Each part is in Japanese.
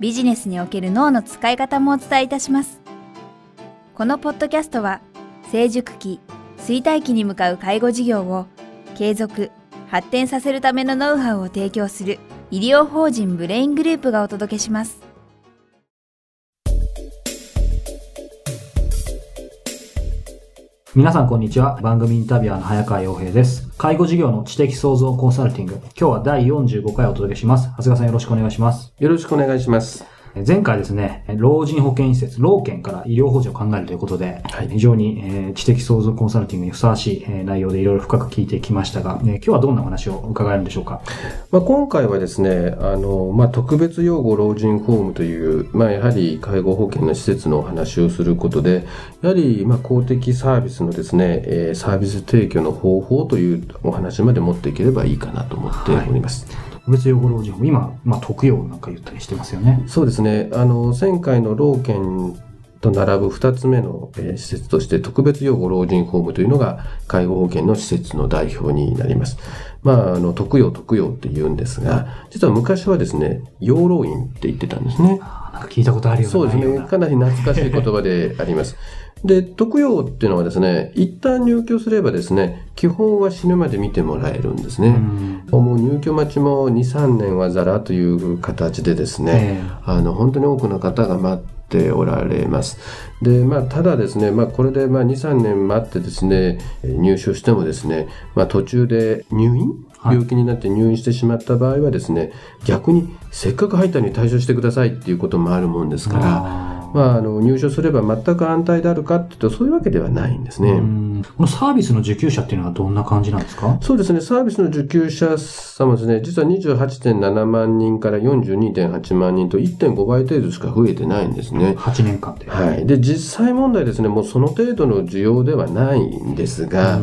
ビジネスにおける脳の使い方もお伝えいたします。このポッドキャストは、成熟期、衰退期に向かう介護事業を継続、発展させるためのノウハウを提供する医療法人ブレイングループがお届けします。皆さんこんにちは。番組インタビュアーの早川洋平です。介護事業の知的創造コンサルティング。今日は第45回お届けします。長谷川さんよろしくお願いします。よろしくお願いします。前回ですね、老人保健施設、老健から医療法人を考えるということで、はい、非常に、えー、知的創造コンサルティングにふさわしい、えー、内容でいろいろ深く聞いてきましたが、えー、今日はどんなお話を伺えるんでしょうか？まあ、今回はですね、あの、まあ、特別養護老人ホームという、まあ、やはり介護保険の施設のお話をすることで、やはり、まあ、公的サービスのですね、えー、サービス提供の方法というお話まで持っていければいいかなと思っております。はい特別養護老人ホーム、今、まあ、特養なんか言ったりしてますよね。そうですね。あの、前回の老犬と並ぶ2つ目の、えー、施設として特別養護老人ホームというのが介護保険の施設の代表になります。まあ、あの、特養特養って言うんですが、実は昔はですね、養老院って言ってたんですね。なんか聞いたことあるような。そうですね。かなり懐かしい言葉であります。で、特養っていうのはですね、一旦入居すればですね、基本は死ぬまで見てもらえるんですね。うもう入居待ちも2、3年はざらという形でですね、あの、本当に多くの方が待っておられます。で、まあ、ただですね、まあ、これでまあ2、3年待ってですね、入所してもですね、まあ、途中で入院？病気になって入院してしまった場合はですね、逆にせっかく入ったのに対処してくださいっていうこともあるもんですから、まあ、あの入所すれば全く安泰であるかっていうとそういうわけではないんですね。このサービスの受給者っていうのはどんな感じなんですか？そうですね。サービスの受給者様ですね、実は28.7万人から42.8万人と1.5倍程度しか増えてないんですね。8年間で。はい。で、実際問題ですね、もうその程度の需要ではないんですが、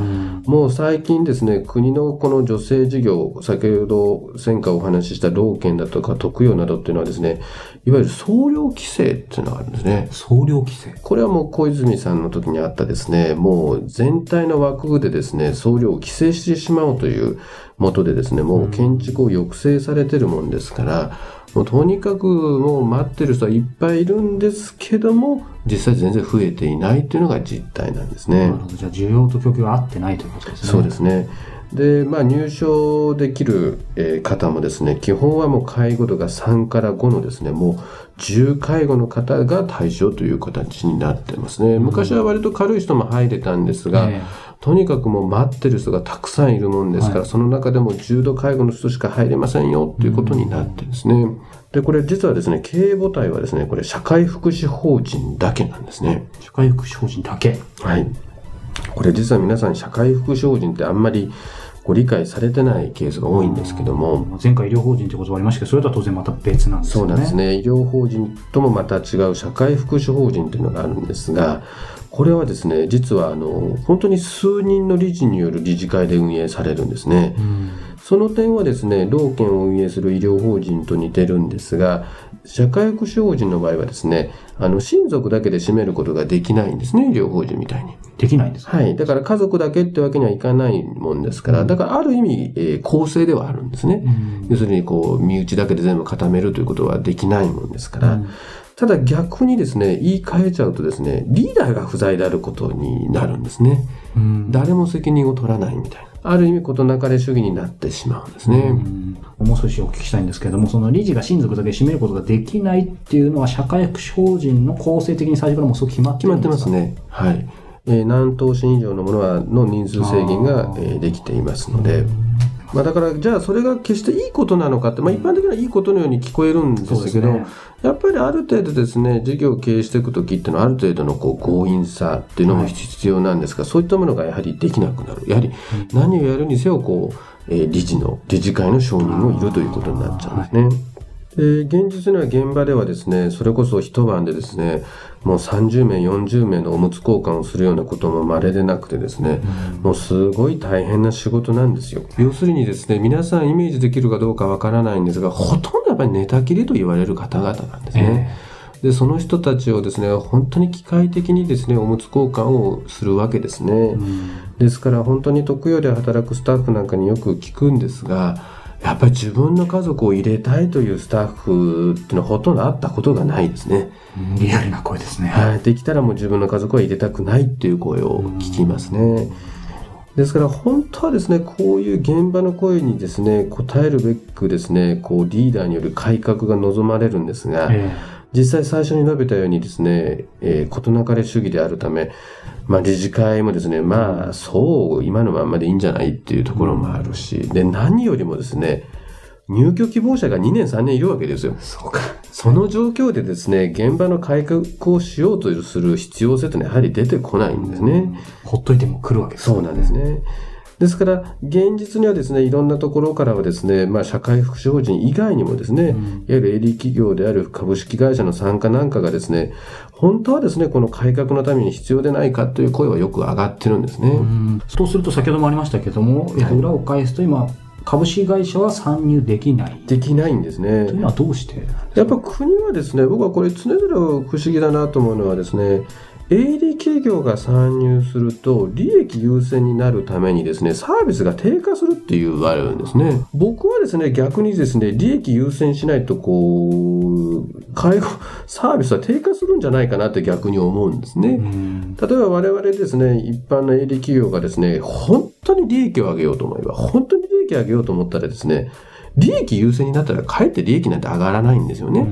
もう最近ですね、国のこの女性事業、先ほど前回お話しした老健だとか特養などっていうのはですね、いわゆる総量規制っていうのがあるんですね。総量規制これはもう小泉さんの時にあったですね、もう全体の枠でですね、総量を規制してしまおうというもとでですね、もう建築を抑制されてるもんですから、もうとにかくもう待ってる人はいっぱいいるんですけども、実際全然増えていないっていうのが実態なんですね。なるほど。じゃあ需要と供給が合ってないということですね。そうですね。で、まあ、入所できる、え方もですね、基本はもう介護度が3から5のですね、もう重介護の方が対象という形になってますね。昔は割と軽い人も入れたんですが、とにかくもう待ってる人がたくさんいるもんですから、はい、その中でも重度介護の人しか入れませんよということになってですね。で、これ実はですね、経営母体はですね、これ社会福祉法人だけなんですね。社会福祉法人だけはい。これ実は皆さん社会福祉法人ってあんまりご理解されてないケースが多いんですけども。前回医療法人という言葉ありましたけど、それとは当然また別なんですね。そうなんですね。医療法人ともまた違う社会福祉法人というのがあるんですが、これはですね、実はあの、本当に数人の理事による理事会で運営されるんですね。その点はですね、老健を運営する医療法人と似てるんですが、社会福祉法人の場合はですね、あの、親族だけで占めることができないんですね、医療法人みたいに。できないんですはい。だから家族だけってわけにはいかないもんですから、だからある意味、えー、公正ではあるんですね。要するに、こう、身内だけで全部固めるということはできないもんですから、ただ逆にですね、言い換えちゃうとですね、リーダーが不在であることになるんですね。誰も責任を取らないみたいな。ある意味事なかれ主義になってしまうんですね。もう少しお聞きしたいんですけれども、その理事が親族だけ占めることができないっていうのは、社会福祉法人の構成的に最初からもうそう決まってますか？決まってますね。はい。えー、何等身以上のものはの人数制限が、えー、できていますので。まあ、だからじゃあそれが決していいことなのかって、まあ、一般的にはいいことのように聞こえるんですけど、ね、やっぱりある程度ですね事業を経営していく時っていうのはある程度のこう強引さっていうのも必要なんですが、はい、そういったものがやはりできなくなる。やはり何をやるにせよこう、えー、理事の理事会の承認もいるということになっちゃうんですね。で現実には現場ではですね、それこそ一晩でですね、もう30名、40名のおむつ交換をするようなことも稀でなくてですね、うん、もうすごい大変な仕事なんですよ。要するにですね、皆さんイメージできるかどうかわからないんですが、ほとんどやっぱり寝たきりと言われる方々なんですね。えー、で、その人たちをですね、本当に機械的にですね、おむつ交換をするわけですね。うん、ですから本当に特養で働くスタッフなんかによく聞くんですが、やっぱり自分の家族を入れたいというスタッフっていうのはほとんどあったことがないですね。リアルな声ですね。はい。できたらもう自分の家族は入れたくないっていう声を聞きますね。ですから本当はですね、こういう現場の声にですね、応えるべくですね、こうリーダーによる改革が望まれるんですが、えー実際最初に述べたようにですね、えー、事なかれ主義であるため、まあ理事会もですね、まあそう今のまんまでいいんじゃないっていうところもあるし、で、何よりもですね、入居希望者が2年3年いるわけですよ。そうか。その状況でですね、現場の改革をしようとする必要性というのはやはり出てこないんですね。ほっといても来るわけです、ね、そうなんですね。ですから、現実にはですね、いろんなところからはですね、まあ、社会福祉法人以外にもですね、うん、いわゆる営利企業である株式会社の参加なんかがですね、本当はですね、この改革のために必要でないかという声はよく上がってるんですね。そうすると、先ほどもありましたけども、はい、裏を返すと今、株式会社は参入できない。できないんですね。というのはどうしてやっぱ国はですね、僕はこれ常々不思議だなと思うのはですね、営利企業が参入すると利益優先になるためにですね、サービスが低下するって言われるんですね。僕はですね、逆にですね、利益優先しないとこう、介護、サービスは低下するんじゃないかなって逆に思うんですね。例えば我々ですね、一般の営利企業がですね、本当に利益を上げようと思えば、本当に利益を上げようと思ったらですね、利益優先になったらかえって利益なんて上がらないんですよね。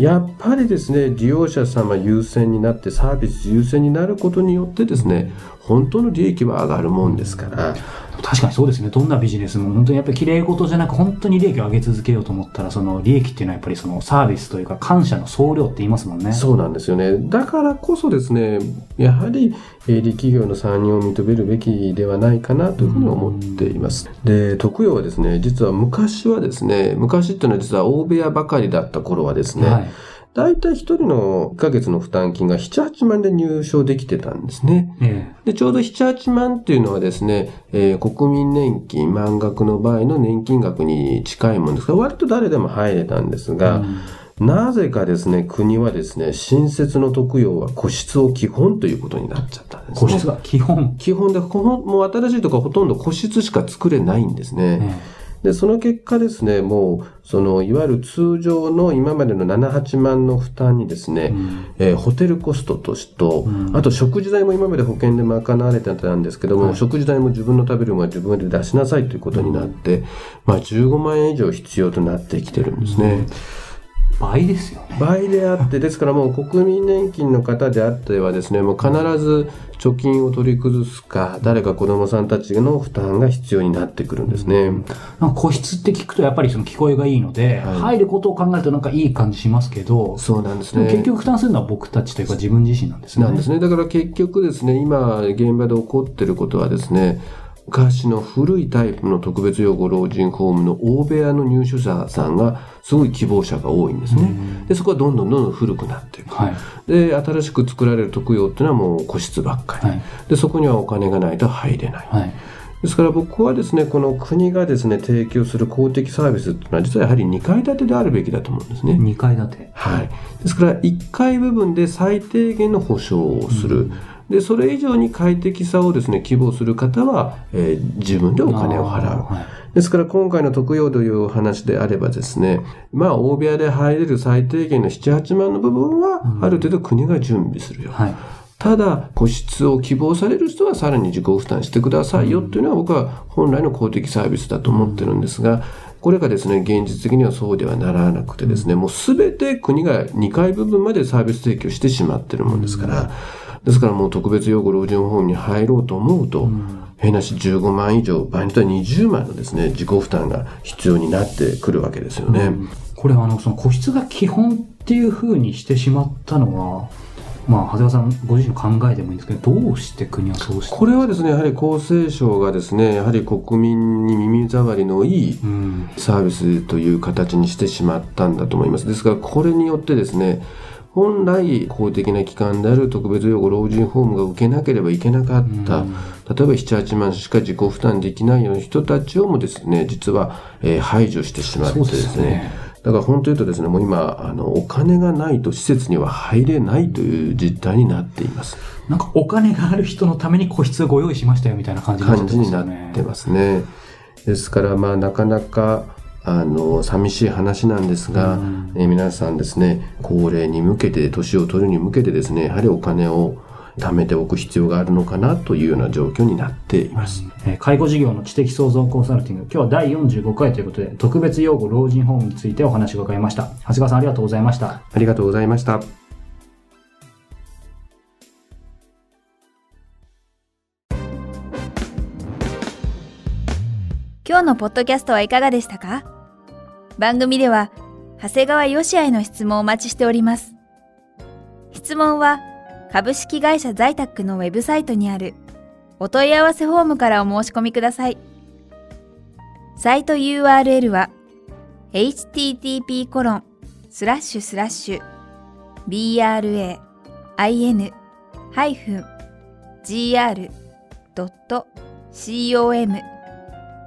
やっぱりですね、利用者様優先になってサービス優先になることによってですね、本当の利益は上がるもんですから、確かにそうですね。どんなビジネスも本当にやっぱり綺麗事じゃなく本当に利益を上げ続けようと思ったら、その利益っていうのはやっぱりそのサービスというか感謝の総量って言いますもんね。そうなんですよね。だからこそですね、やはり営利企業の参入を認めるべきではないかなというふうに思っています。で、特養はですね、実は昔はですね、昔っていうのは実は大部屋ばかりだった頃はですね、はい大体一人の1ヶ月の負担金が7、8万で入賞できてたんですね。えで、ちょうど7、8万っていうのはですね、えー、国民年金、満額の場合の年金額に近いもんですから、割と誰でも入れたんですが、うん、なぜかですね、国はですね、新設の特養は個室を基本ということになっちゃったんですね。個室が基本基本で、もう新しいところほとんど個室しか作れないんですね。えで、その結果ですね、もう、その、いわゆる通常の今までの7、8万の負担にですね、うん、えー、ホテルコストとしと、うん、あと食事代も今まで保険で賄われてたんですけども、はい、食事代も自分の食べるものは自分で出しなさいということになって、まあ15万円以上必要となってきてるんですね。倍ですよね。倍であって、ですからもう国民年金の方であってはですね、もう必ず貯金を取り崩すか、誰か子供さんたちの負担が必要になってくるんですね。うん、なんか個室って聞くとやっぱりその聞こえがいいので、はい、入ることを考えるとなんかいい感じしますけど、そうなんですね。結局負担するのは僕たちというか自分自身なんですね。なんですね。だから結局ですね、今現場で起こってることはですね、昔の古いタイプの特別養護老人ホームの大部屋の入所者さんがすごい希望者が多いんですね。で、そこはどんどんどんどん古くなっていく。はい、で、新しく作られる特養っていうのはもう個室ばっかり。はい、で、そこにはお金がないと入れない。はいですから僕はですね、この国がですね、提供する公的サービスっていうのは実はやはり2階建てであるべきだと思うんですね。2階建てはい。ですから1階部分で最低限の保証をする。うんで、それ以上に快適さをですね、希望する方は、えー、自分でお金を払う。はい、ですから今回の特養という話であればですね、まあ大部屋で入れる最低限の7、8万の部分は、ある程度国が準備するよ。うんはい。ただ、個室を希望される人はさらに自己負担してくださいよっていうのは僕は本来の公的サービスだと思ってるんですが、これがですね、現実的にはそうではならなくてですね、もうすべて国が2階部分までサービス提供してしまってるもんですから、ですからもう特別養護老人ホームに入ろうと思うと、変なし15万以上、場合によっては20万のですね、自己負担が必要になってくるわけですよね。うん、これはあの、その個室が基本っていうふうにしてしまったのは、まあ、長谷川さんご自身の考えでもいいんですけど、どうして国はそうしてこれはですね、やはり厚生省がですね、やはり国民に耳障りのいいサービスという形にしてしまったんだと思います。ですから、これによってですね、本来公的な機関である特別養護老人ホームが受けなければいけなかった、例えば7、8万しか自己負担できないような人たちをもですね、実は、えー、排除してしまってですね、だから本当言うとですね、もう今、あの、お金がないと施設には入れないという実態になっています。なんかお金がある人のために個室をご用意しましたよみたいな感じになってますね。感じになってますね。ですから、まあ、なかなか、あの、寂しい話なんですが、うん、え皆さんですね、高齢に向けて、年を取るに向けてですね、やはりお金を貯めておく必要があるのかなというような状況になっています。え介護事業の知的創造コンサルティング、今日は第45回ということで、特別養護老人ホームについてお話を伺いました。長谷川さんありがとうございました。ありがとうございました。今日のポッドキャストはいかがでしたか？番組では、長谷川よしあへの質問をお待ちしております。質問は、株式会社在宅のウェブサイトにあるお問い合わせフォームからお申し込みください。サイト URL は http コロンスラッシュスラッシュ bra-in-gr.com